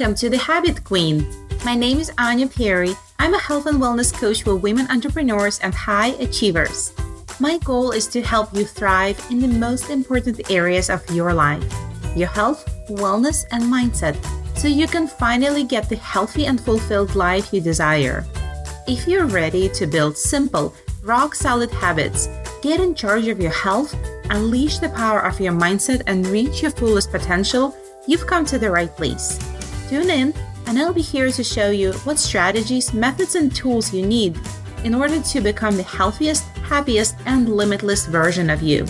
Welcome to the Habit Queen. My name is Anya Perry. I'm a health and wellness coach for women entrepreneurs and high achievers. My goal is to help you thrive in the most important areas of your life your health, wellness, and mindset so you can finally get the healthy and fulfilled life you desire. If you're ready to build simple, rock solid habits, get in charge of your health, unleash the power of your mindset, and reach your fullest potential, you've come to the right place. Tune in, and I'll be here to show you what strategies, methods, and tools you need in order to become the healthiest, happiest, and limitless version of you.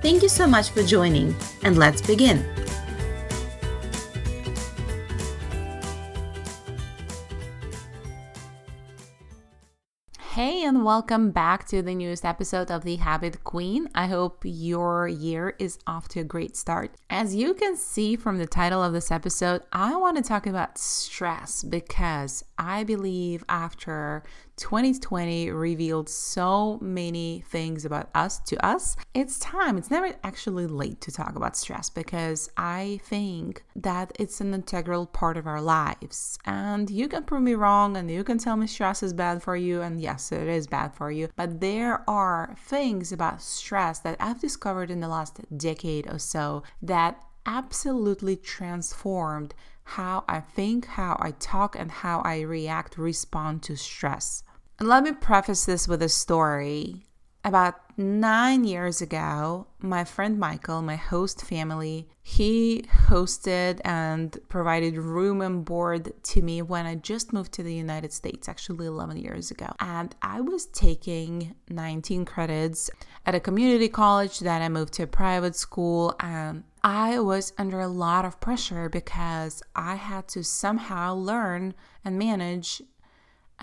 Thank you so much for joining, and let's begin. Hey, and welcome back to the newest episode of The Habit Queen. I hope your year is off to a great start. As you can see from the title of this episode, I want to talk about stress because I believe after 2020 revealed so many things about us to us. It's time, it's never actually late to talk about stress because I think that it's an integral part of our lives. And you can prove me wrong and you can tell me stress is bad for you. And yes, it is bad for you. But there are things about stress that I've discovered in the last decade or so that absolutely transformed how I think, how I talk, and how I react, respond to stress. And let me preface this with a story. About nine years ago, my friend Michael, my host family, he hosted and provided room and board to me when I just moved to the United States, actually 11 years ago. And I was taking 19 credits at a community college, then I moved to a private school, and I was under a lot of pressure because I had to somehow learn and manage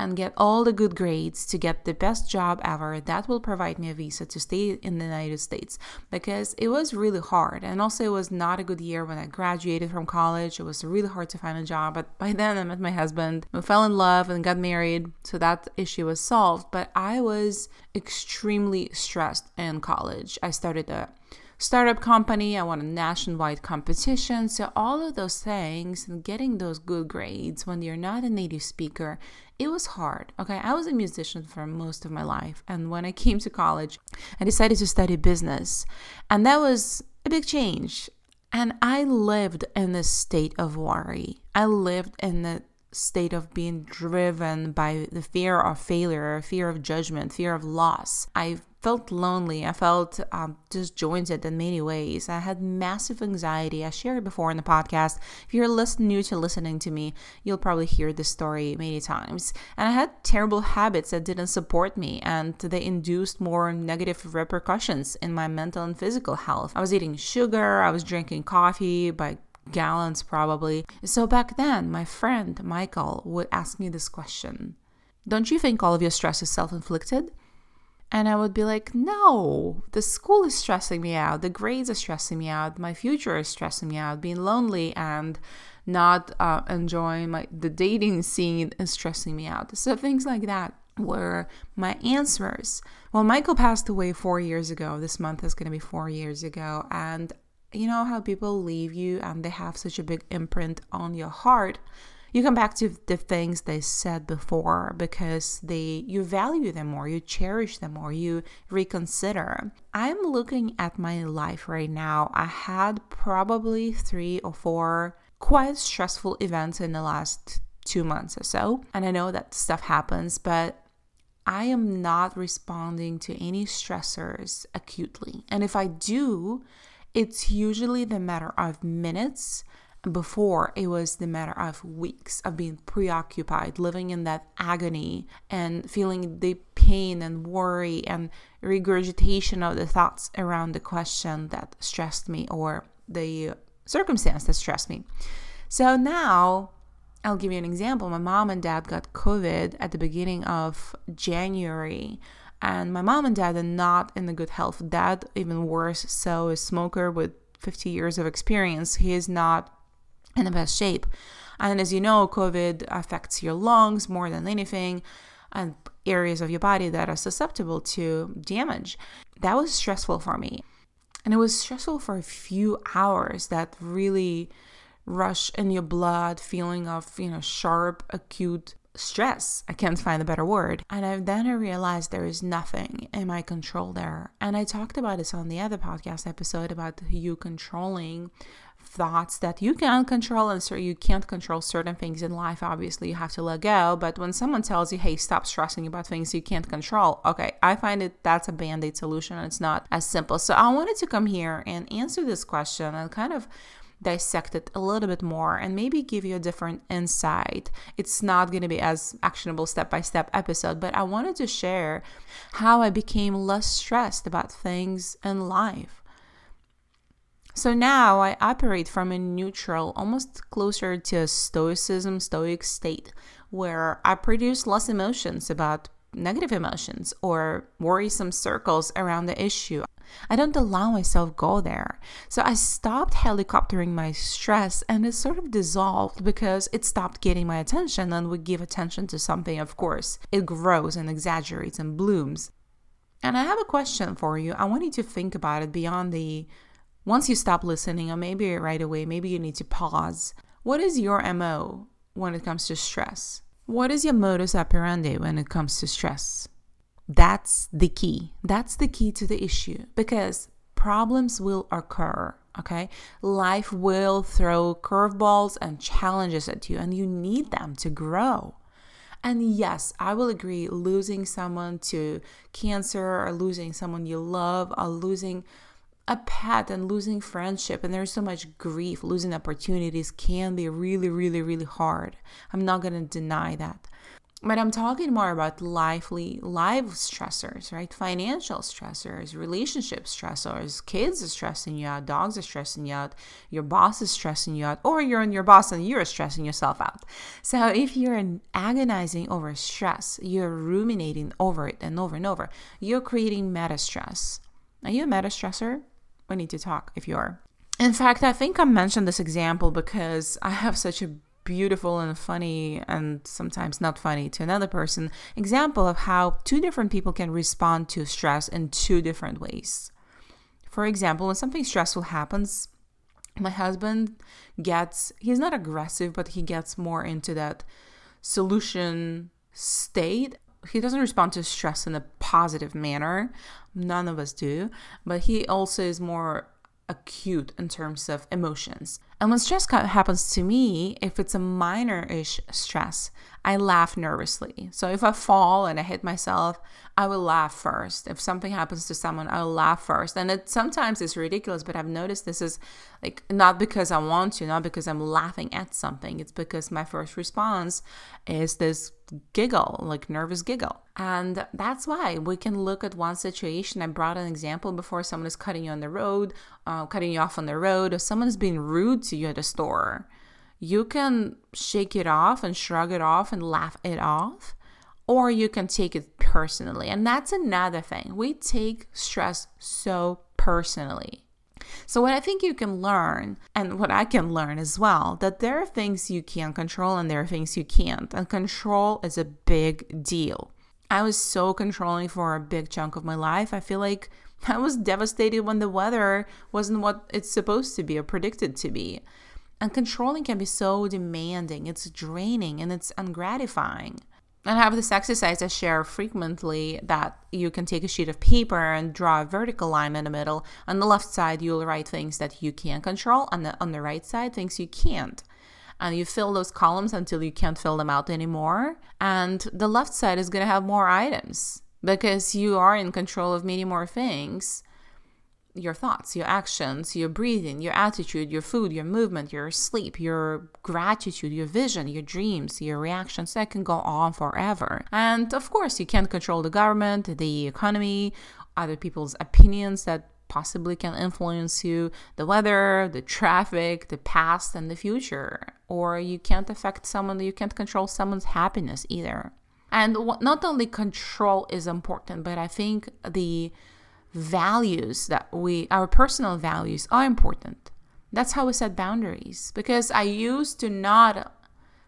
and get all the good grades to get the best job ever that will provide me a visa to stay in the United States. Because it was really hard and also it was not a good year when I graduated from college. It was really hard to find a job but by then I met my husband we fell in love and got married so that issue was solved. But I was extremely stressed in college. I started a startup company, I won a nationwide competition. So, all of those things and getting those good grades when you're not a native speaker, it was hard. Okay. I was a musician for most of my life. And when I came to college, I decided to study business. And that was a big change. And I lived in a state of worry. I lived in the state of being driven by the fear of failure, fear of judgment, fear of loss. I felt lonely. I felt um, disjointed in many ways. I had massive anxiety. I shared before in the podcast. If you're listen, new to listening to me, you'll probably hear this story many times. And I had terrible habits that didn't support me, and they induced more negative repercussions in my mental and physical health. I was eating sugar. I was drinking coffee by gallons probably. So back then, my friend Michael would ask me this question Don't you think all of your stress is self inflicted? And I would be like, no, the school is stressing me out. The grades are stressing me out. My future is stressing me out. Being lonely and not uh, enjoying my the dating scene is stressing me out. So things like that were my answers. Well, Michael passed away four years ago. This month is going to be four years ago. And you know how people leave you and they have such a big imprint on your heart you come back to the things they said before because they you value them more you cherish them more you reconsider i'm looking at my life right now i had probably three or four quite stressful events in the last two months or so and i know that stuff happens but I am not responding to any stressors acutely. And if I do, it's usually the matter of minutes. Before, it was the matter of weeks of being preoccupied, living in that agony and feeling the pain and worry and regurgitation of the thoughts around the question that stressed me or the circumstance that stressed me. So now, I'll give you an example. My mom and dad got COVID at the beginning of January and my mom and dad are not in a good health. Dad, even worse, so a smoker with 50 years of experience. He is not in the best shape. And as you know, COVID affects your lungs more than anything and areas of your body that are susceptible to damage. That was stressful for me. And it was stressful for a few hours that really rush in your blood feeling of, you know, sharp, acute stress. I can't find a better word. And I, then I realized there is nothing in my control there. And I talked about this on the other podcast episode about you controlling thoughts that you can control and so you can't control certain things in life obviously you have to let go but when someone tells you hey stop stressing about things you can't control okay i find it that's a band-aid solution and it's not as simple so i wanted to come here and answer this question and kind of dissect it a little bit more and maybe give you a different insight. It's not going to be as actionable step by step episode, but I wanted to share how I became less stressed about things in life. So now I operate from a neutral, almost closer to a stoicism, stoic state, where I produce less emotions about negative emotions or worrisome circles around the issue. I don't allow myself go there. So I stopped helicoptering my stress and it sort of dissolved because it stopped getting my attention and we give attention to something, of course. It grows and exaggerates and blooms. And I have a question for you. I want you to think about it beyond the once you stop listening, or maybe right away, maybe you need to pause. What is your MO when it comes to stress? What is your modus operandi when it comes to stress? That's the key. That's the key to the issue because problems will occur. Okay. Life will throw curveballs and challenges at you, and you need them to grow. And yes, I will agree, losing someone to cancer or losing someone you love or losing a pet and losing friendship and there's so much grief losing opportunities can be really really really hard i'm not going to deny that but I'm talking more about lively live stressors, right? Financial stressors, relationship stressors, kids are stressing you out, dogs are stressing you out, your boss is stressing you out, or you're in your boss and you're stressing yourself out. So if you're agonizing over stress, you're ruminating over it and over and over, you're creating meta stress. Are you a meta stressor? We need to talk if you are. In fact, I think I mentioned this example because I have such a beautiful and funny and sometimes not funny to another person example of how two different people can respond to stress in two different ways. For example, when something stressful happens, my husband gets he's not aggressive but he gets more into that solution state he doesn't respond to stress in a positive manner none of us do but he also is more acute in terms of emotions. And when stress happens to me, if it's a minor ish stress, I laugh nervously. So if I fall and I hit myself, I will laugh first. If something happens to someone, I will laugh first. And it sometimes is ridiculous, but I've noticed this is like not because I want to, not because I'm laughing at something. It's because my first response is this giggle, like nervous giggle. And that's why we can look at one situation. I brought an example before someone is cutting you on the road, uh, cutting you off on the road, or someone is being rude to you at a store you can shake it off and shrug it off and laugh it off, or you can take it personally. And that's another thing. We take stress so personally. So, what I think you can learn, and what I can learn as well, that there are things you can control and there are things you can't. And control is a big deal. I was so controlling for a big chunk of my life. I feel like I was devastated when the weather wasn't what it's supposed to be or predicted to be. And controlling can be so demanding, it's draining, and it's ungratifying. And have this exercise I share frequently that you can take a sheet of paper and draw a vertical line in the middle. On the left side, you'll write things that you can control, and the, on the right side, things you can't. And you fill those columns until you can't fill them out anymore. And the left side is going to have more items because you are in control of many more things your thoughts, your actions, your breathing, your attitude, your food, your movement, your sleep, your gratitude, your vision, your dreams, your reactions. That can go on forever. And of course, you can't control the government, the economy, other people's opinions that possibly can influence you, the weather, the traffic, the past, and the future. Or you can't affect someone, you can't control someone's happiness either. And not only control is important, but I think the values that we, our personal values, are important. That's how we set boundaries. Because I used to not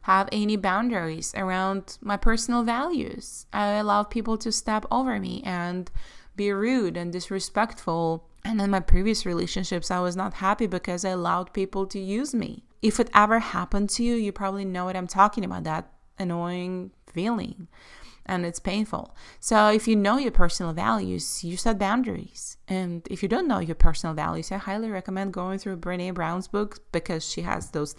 have any boundaries around my personal values. I allowed people to step over me and be rude and disrespectful. And in my previous relationships, I was not happy because I allowed people to use me. if it ever happened to you, you probably know what I'm talking about that annoying feeling and it's painful. So if you know your personal values, you set boundaries. And if you don't know your personal values, I highly recommend going through Brene Brown's book because she has those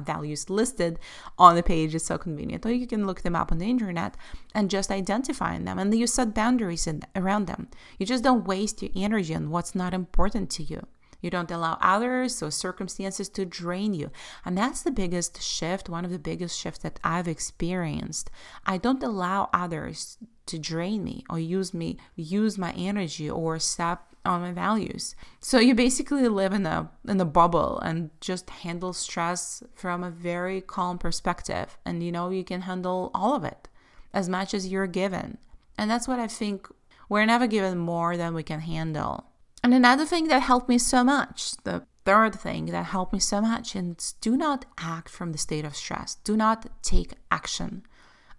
values listed on the page. It's so convenient. Or you can look them up on the internet and just identify them. And you set boundaries in, around them. You just don't waste your energy on what's not important to you. You don't allow others or circumstances to drain you. And that's the biggest shift, one of the biggest shifts that I've experienced. I don't allow others to drain me or use me, use my energy or step on my values. So you basically live in a in a bubble and just handle stress from a very calm perspective. And you know you can handle all of it as much as you're given. And that's what I think we're never given more than we can handle. And another thing that helped me so much, the third thing that helped me so much, is do not act from the state of stress. Do not take action.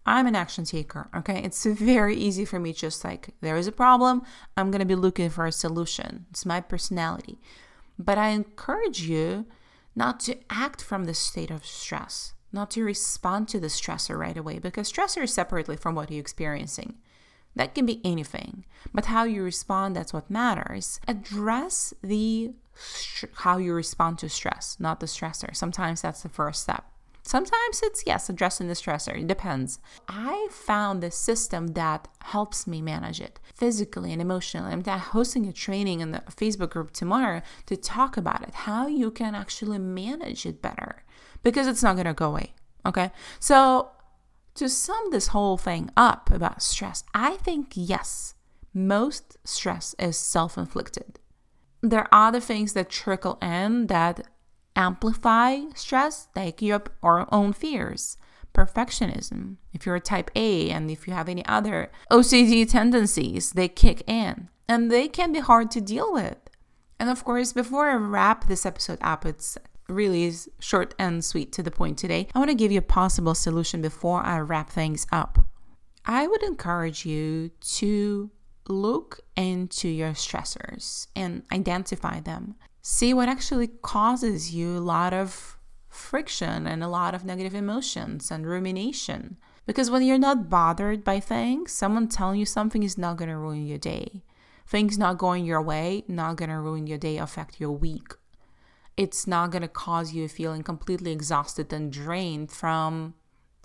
I'm an action taker, okay? It's very easy for me, just like there is a problem, I'm gonna be looking for a solution. It's my personality. But I encourage you not to act from the state of stress, not to respond to the stressor right away, because stressor is separately from what you're experiencing. That can be anything, but how you respond, that's what matters. Address the how you respond to stress, not the stressor. Sometimes that's the first step. Sometimes it's yes, addressing the stressor. It depends. I found the system that helps me manage it physically and emotionally. I'm hosting a training in the Facebook group tomorrow to talk about it, how you can actually manage it better because it's not going to go away. Okay. So to sum this whole thing up about stress, I think yes, most stress is self inflicted. There are other things that trickle in that amplify stress, like your own fears, perfectionism. If you're a type A and if you have any other OCD tendencies, they kick in and they can be hard to deal with. And of course, before I wrap this episode up, it's really is short and sweet to the point today, I want to give you a possible solution before I wrap things up. I would encourage you to look into your stressors and identify them. See what actually causes you a lot of friction and a lot of negative emotions and rumination. Because when you're not bothered by things, someone telling you something is not going to ruin your day. Things not going your way, not going to ruin your day, affect your week it's not going to cause you feeling completely exhausted and drained from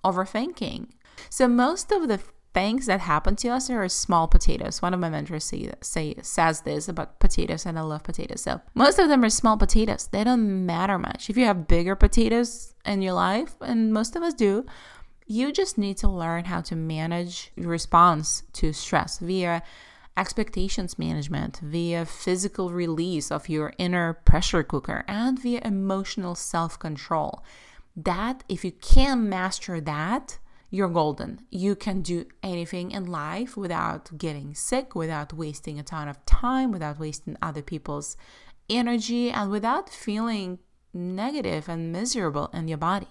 overthinking. So most of the things that happen to us are small potatoes. One of my mentors say, say says this about potatoes, and I love potatoes. So most of them are small potatoes. They don't matter much. If you have bigger potatoes in your life, and most of us do, you just need to learn how to manage your response to stress via expectations management, via physical release of your inner pressure cooker, and via emotional self control. That, if you can master that, you're golden. You can do anything in life without getting sick, without wasting a ton of time, without wasting other people's energy, and without feeling negative and miserable in your body.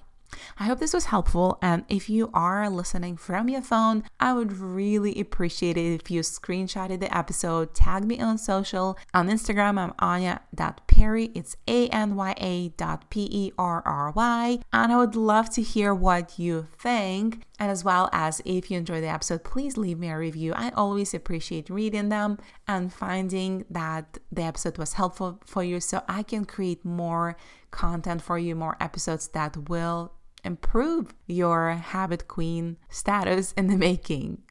I hope this was helpful. And if you are listening from your phone, I would really appreciate it if you screenshotted the episode, tag me on social. On Instagram, I'm Anya.perry. It's A N Y A dot P E R R Y. And I would love to hear what you think. And as well as if you enjoyed the episode, please leave me a review. I always appreciate reading them and finding that the episode was helpful for you so I can create more content for you, more episodes that will improve your habit queen status in the making.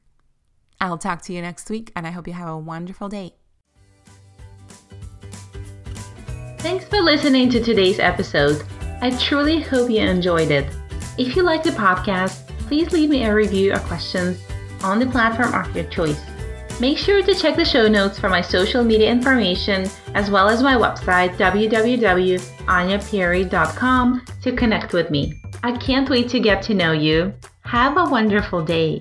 I'll talk to you next week, and I hope you have a wonderful day. Thanks for listening to today's episode. I truly hope you enjoyed it. If you like the podcast, please leave me a review or questions on the platform of your choice. Make sure to check the show notes for my social media information as well as my website www.anyaperry.com to connect with me. I can't wait to get to know you. Have a wonderful day.